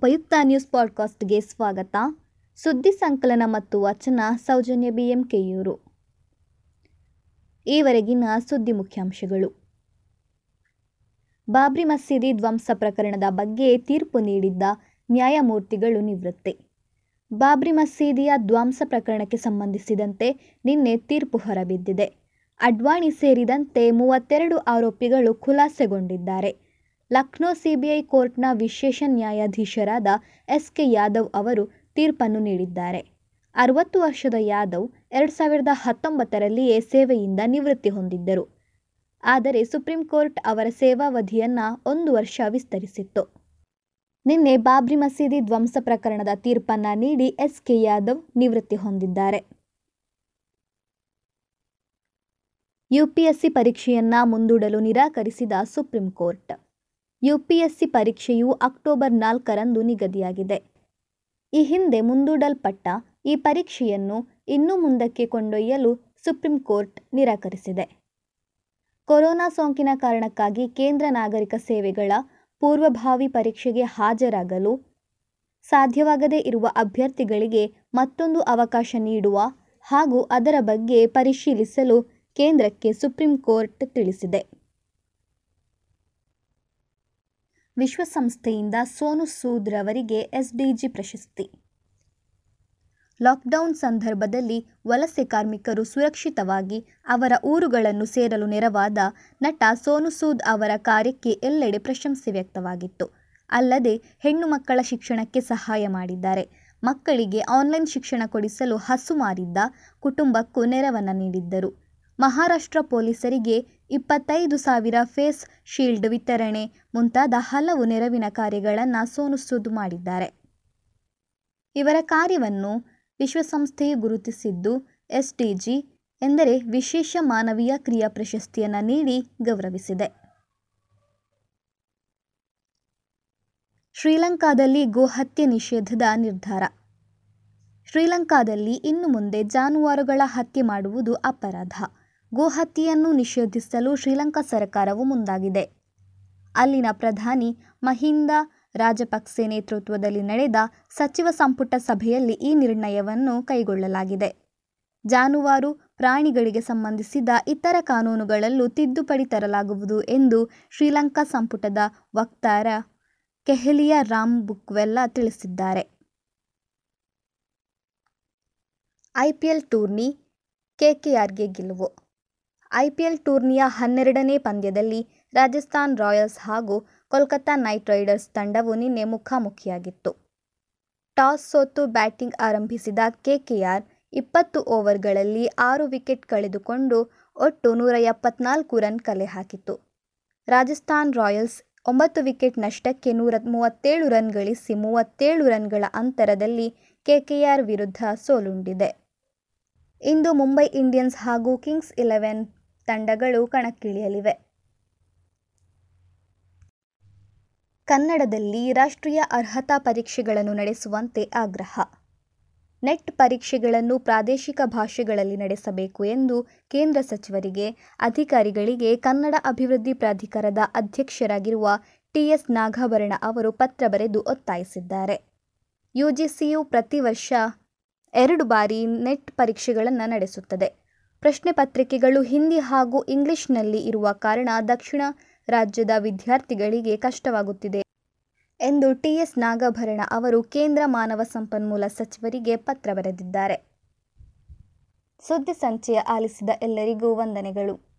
ಉಪಯುಕ್ತ ನ್ಯೂಸ್ ಪಾಡ್ಕಾಸ್ಟ್ಗೆ ಸ್ವಾಗತ. ಸುದ್ದಿ ಸಂಕಲನ ಮತ್ತು ವಚನ ಸೌಜನ್ಯ ಬಿಎಂಕೆಯೂರು. ಈವರೆಗಿನ ಸುದ್ದಿ ಮುಖ್ಯಾಂಶಗಳು. ಬಾಬ್ರಿ ಮಸೀದಿ ಧ್ವಂಸ ಪ್ರಕರಣದ ಬಗ್ಗೆ ತೀರ್ಪು ನೀಡಿದ್ದ ನ್ಯಾಯಮೂರ್ತಿಗಳು ನಿವೃತ್ತಿ. ಬಾಬ್ರಿ ಮಸೀದಿಯ ಧ್ವಂಸ ಪ್ರಕರಣಕ್ಕೆ ಸಂಬಂಧಿಸಿದಂತೆ ನಿನ್ನೆ ತೀರ್ಪು ಹೊರಬಿದ್ದಿದೆ. ಅಡ್ವಾಣಿ ಸೇರಿದಂತೆ ಮೂವತ್ತೆರಡು ಆರೋಪಿಗಳು ಖುಲಾಸೆಗೊಂಡಿದ್ದಾರೆ. ಲಕ್ನೋ ಸಿಬಿಐ ಕೋರ್ಟ್ನ ವಿಶೇಷ ನ್ಯಾಯಾಧೀಶರಾದ ಎಸ್ ಕೆ ಯಾದವ್ ಅವರು ತೀರ್ಪನ್ನು ನೀಡಿದ್ದಾರೆ. ಅರವತ್ತು ವರ್ಷದ ಯಾದವ್ ಎರಡು ಸಾವಿರದ ಹತ್ತೊಂಬತ್ತರಲ್ಲಿಯೇ ಸೇವೆಯಿಂದ ನಿವೃತ್ತಿ ಹೊಂದಿದ್ದರು. ಆದರೆ ಸುಪ್ರೀಂ ಕೋರ್ಟ್ ಅವರ ಸೇವಾವಧಿಯನ್ನು ಒಂದು ವರ್ಷ ವಿಸ್ತರಿಸಿತ್ತು. ನಿನ್ನೆ ಬಾಬ್ರಿ ಮಸೀದಿ ಧ್ವಂಸ ಪ್ರಕರಣದ ತೀರ್ಪನ್ನ ನೀಡಿ ಎಸ್ ಕೆ ಯಾದವ್ ನಿವೃತ್ತಿ ಹೊಂದಿದ್ದಾರೆ. ಯುಪಿಎಸ್ಸಿ ಪರೀಕ್ಷೆಯನ್ನ ಮುಂದೂಡಲು ನಿರಾಕರಿಸಿದ ಸುಪ್ರೀಂ ಕೋರ್ಟ್ ಯುಪಿಎಸ್ಸಿ ಪರೀಕ್ಷೆಯು ಅಕ್ಟೋಬರ್ ನಾಲ್ಕರಂದು ನಿಗದಿಯಾಗಿದೆ. ಈ ಹಿಂದೆ ಮುಂದೂಡಲ್ಪಟ್ಟ ಈ ಪರೀಕ್ಷೆಯನ್ನು ಇನ್ನೂ ಮುಂದಕ್ಕೆ ಕೊಂಡೊಯ್ಯಲು ಸುಪ್ರೀಂ ಕೋರ್ಟ್ ನಿರಾಕರಿಸಿದೆ. ಕೊರೋನಾ ಸೋಂಕಿನ ಕಾರಣಕ್ಕಾಗಿ ಕೇಂದ್ರ ನಾಗರಿಕ ಸೇವೆಗಳ ಪೂರ್ವಭಾವಿ ಪರೀಕ್ಷೆಗೆ ಹಾಜರಾಗಲು ಸಾಧ್ಯವಾಗದೇ ಇರುವ ಅಭ್ಯರ್ಥಿಗಳಿಗೆ ಮತ್ತೊಂದು ಅವಕಾಶ ನೀಡುವ ಹಾಗೂ ಅದರ ಬಗ್ಗೆ ಪರಿಶೀಲಿಸಲು ಕೇಂದ್ರಕ್ಕೆ ಸುಪ್ರೀಂ ಕೋರ್ಟ್ ತಿಳಿಸಿದೆ. ವಿಶ್ವಸಂಸ್ಥೆಯಿಂದ ಸೋನು ಸೂದ್ ರವರಿಗೆ ಎಸ್ಡಿಜಿ ಪ್ರಶಸ್ತಿ. ಲಾಕ್ಡೌನ್ ಸಂದರ್ಭದಲ್ಲಿ ವಲಸೆ ಕಾರ್ಮಿಕರು ಸುರಕ್ಷಿತವಾಗಿ ಅವರ ಊರುಗಳನ್ನು ಸೇರಲು ನೆರವಾದ ನಟ ಸೋನು ಸೂದ್ ಅವರ ಕಾರ್ಯಕ್ಕೆ ಎಲ್ಲೆಡೆ ಪ್ರಶಂಸೆ ವ್ಯಕ್ತವಾಗಿತ್ತು. ಅಲ್ಲದೆ ಹೆಣ್ಣು ಮಕ್ಕಳ ಶಿಕ್ಷಣಕ್ಕೆ ಸಹಾಯ ಮಾಡಿದ್ದಾರೆ. ಮಕ್ಕಳಿಗೆ ಆನ್ಲೈನ್ ಶಿಕ್ಷಣ ಕೊಡಿಸಲು ಹಸು ಮಾರಿದ್ದ ಕುಟುಂಬಕ್ಕೂ ನೆರವನ್ನು ನೀಡಿದ್ದರು. ಮಹಾರಾಷ್ಟ್ರ ಪೊಲೀಸರಿಗೆ ಇಪ್ಪತ್ತೈದು ಸಾವಿರ ಫೇಸ್ ಶೀಲ್ಡ್ ವಿತರಣೆ ಮುಂತಾದ ಹಲವು ನೆರವಿನ ಕಾರ್ಯಗಳನ್ನು ಸೋನು ಮಾಡಿದ್ದಾರೆ. ಇವರ ಕಾರ್ಯವನ್ನು ವಿಶ್ವಸಂಸ್ಥೆಯು ಗುರುತಿಸಿದ್ದು, ಎಸ್ಡಿಜಿ ಎಂದರೆ ವಿಶೇಷ ಮಾನವೀಯ ಕ್ರಿಯಾ ಪ್ರಶಸ್ತಿಯನ್ನು ನೀಡಿ ಗೌರವಿಸಿದೆ. ಶ್ರೀಲಂಕಾದಲ್ಲಿ ಗೋಹತ್ಯೆ ನಿಷೇಧದ ನಿರ್ಧಾರ. ಶ್ರೀಲಂಕಾದಲ್ಲಿ ಇನ್ನು ಮುಂದೆ ಜಾನುವಾರುಗಳ ಹತ್ಯೆ ಮಾಡುವುದು ಅಪರಾಧ. ಗೋಹತ್ಯೆಯನ್ನು ನಿಷೇಧಿಸಲು ಶ್ರೀಲಂಕಾ ಸರ್ಕಾರವು ಮುಂದಾಗಿದೆ. ಅಲ್ಲಿನ ಪ್ರಧಾನಿ ಮಹಿಂದ ರಾಜಪಕ್ಸೆ ನೇತೃತ್ವದಲ್ಲಿ ನಡೆದ ಸಚಿವ ಸಂಪುಟ ಸಭೆಯಲ್ಲಿ ಈ ನಿರ್ಣಯವನ್ನು ಕೈಗೊಳ್ಳಲಾಗಿದೆ. ಜಾನುವಾರು ಪ್ರಾಣಿಗಳಿಗೆ ಸಂಬಂಧಿಸಿದ ಇತರ ಕಾನೂನುಗಳಲ್ಲೂ ತಿದ್ದುಪಡಿ ತರಲಾಗುವುದು ಎಂದು ಶ್ರೀಲಂಕಾ ಸಂಪುಟದ ವಕ್ತಾರ ಕೆಹಲಿಯ ರಾಮ್ ಬುಕ್ವೆಲ್ಲ ತಿಳಿಸಿದ್ದಾರೆ. ಐಪಿಎಲ್ ಟೂರ್ನಿ ಕೆಕೆಆರ್ಗೆ ಗೆಲುವು ಐಪಿಎಲ್ ಟೂರ್ನಿಯ ಹನ್ನೆರಡನೇ ಪಂದ್ಯದಲ್ಲಿ ರಾಜಸ್ಥಾನ್ ರಾಯಲ್ಸ್ ಹಾಗೂ ಕೋಲ್ಕತ್ತಾ ನೈಟ್ ರೈಡರ್ಸ್ ತಂಡವು ನಿನ್ನೆ ಮುಖಾಮುಖಿಯಾಗಿತ್ತು. ಟಾಸ್ ಸೋತು ಬ್ಯಾಟಿಂಗ್ ಆರಂಭಿಸಿದ ಕೆಕೆಆರ್ ಇಪ್ಪತ್ತು ಓವರ್ಗಳಲ್ಲಿ ಆರು ವಿಕೆಟ್ ಕಳೆದುಕೊಂಡು ಒಟ್ಟು ನೂರ ಎಪ್ಪತ್ನಾಲ್ಕು ರನ್ ಕಲೆ ಹಾಕಿತು ರಾಜಸ್ಥಾನ್ ರಾಯಲ್ಸ್ ಒಂಬತ್ತು ವಿಕೆಟ್ ನಷ್ಟಕ್ಕೆ ನೂರ ಮೂವತ್ತೇಳು ರನ್ ಗಳಿಸಿ ಮೂವತ್ತೇಳು ರನ್ಗಳ ಅಂತರದಲ್ಲಿ ಕೆಕೆಆರ್ ವಿರುದ್ಧ ಸೋಲುಂಡಿದೆ. ಇಂದು ಮುಂಬೈ ಇಂಡಿಯನ್ಸ್ ಹಾಗೂ ಕಿಂಗ್ಸ್ ಇಲೆವೆನ್ ತಂಡಗಳು ಕಣಕ್ಕಿಳಿಯಲಿವೆ. ಕನ್ನಡದಲ್ಲಿ ರಾಷ್ಟ್ರೀಯ ಅರ್ಹತಾ ಪರೀಕ್ಷೆಗಳನ್ನು ನಡೆಸುವಂತೆ ಆಗ್ರಹ. ನೆಟ್ ಪರೀಕ್ಷೆಗಳನ್ನು ಪ್ರಾದೇಶಿಕ ಭಾಷೆಗಳಲ್ಲಿ ನಡೆಸಬೇಕು ಎಂದು ಕೇಂದ್ರ ಸಚಿವರಿಗೆ, ಅಧಿಕಾರಿಗಳಿಗೆ ಕನ್ನಡ ಅಭಿವೃದ್ಧಿ ಪ್ರಾಧಿಕಾರದ ಅಧ್ಯಕ್ಷರಾಗಿರುವ ಟಿಎಸ್ ನಾಗಾಭರಣ ಅವರು ಪತ್ರ ಬರೆದು ಒತ್ತಾಯಿಸಿದ್ದಾರೆ. ಯುಜಿಸಿಯು ಪ್ರತಿ ವರ್ಷ ಎರಡು ಬಾರಿ ನೆಟ್ ಪರೀಕ್ಷೆಗಳನ್ನು ನಡೆಸುತ್ತದೆ. ಪ್ರಶ್ನೆ ಪತ್ರಿಕೆಗಳು ಹಿಂದಿ ಹಾಗೂ ಇಂಗ್ಲಿಷ್ನಲ್ಲಿ ಇರುವ ಕಾರಣ ದಕ್ಷಿಣ ರಾಜ್ಯದ ವಿದ್ಯಾರ್ಥಿಗಳಿಗೆ ಕಷ್ಟವಾಗುತ್ತಿದೆ ಎಂದು ಟಿಎಸ್ ನಾಗಭರಣ ಅವರು ಕೇಂದ್ರ ಮಾನವ ಸಂಪನ್ಮೂಲ ಸಚಿವರಿಗೆ ಪತ್ರ ಬರೆದಿದ್ದಾರೆ. ಸುದ್ದಿ ಸಂಚಯ ಆಲಿಸಿದ ಎಲ್ಲರಿಗೂ ವಂದನೆಗಳು.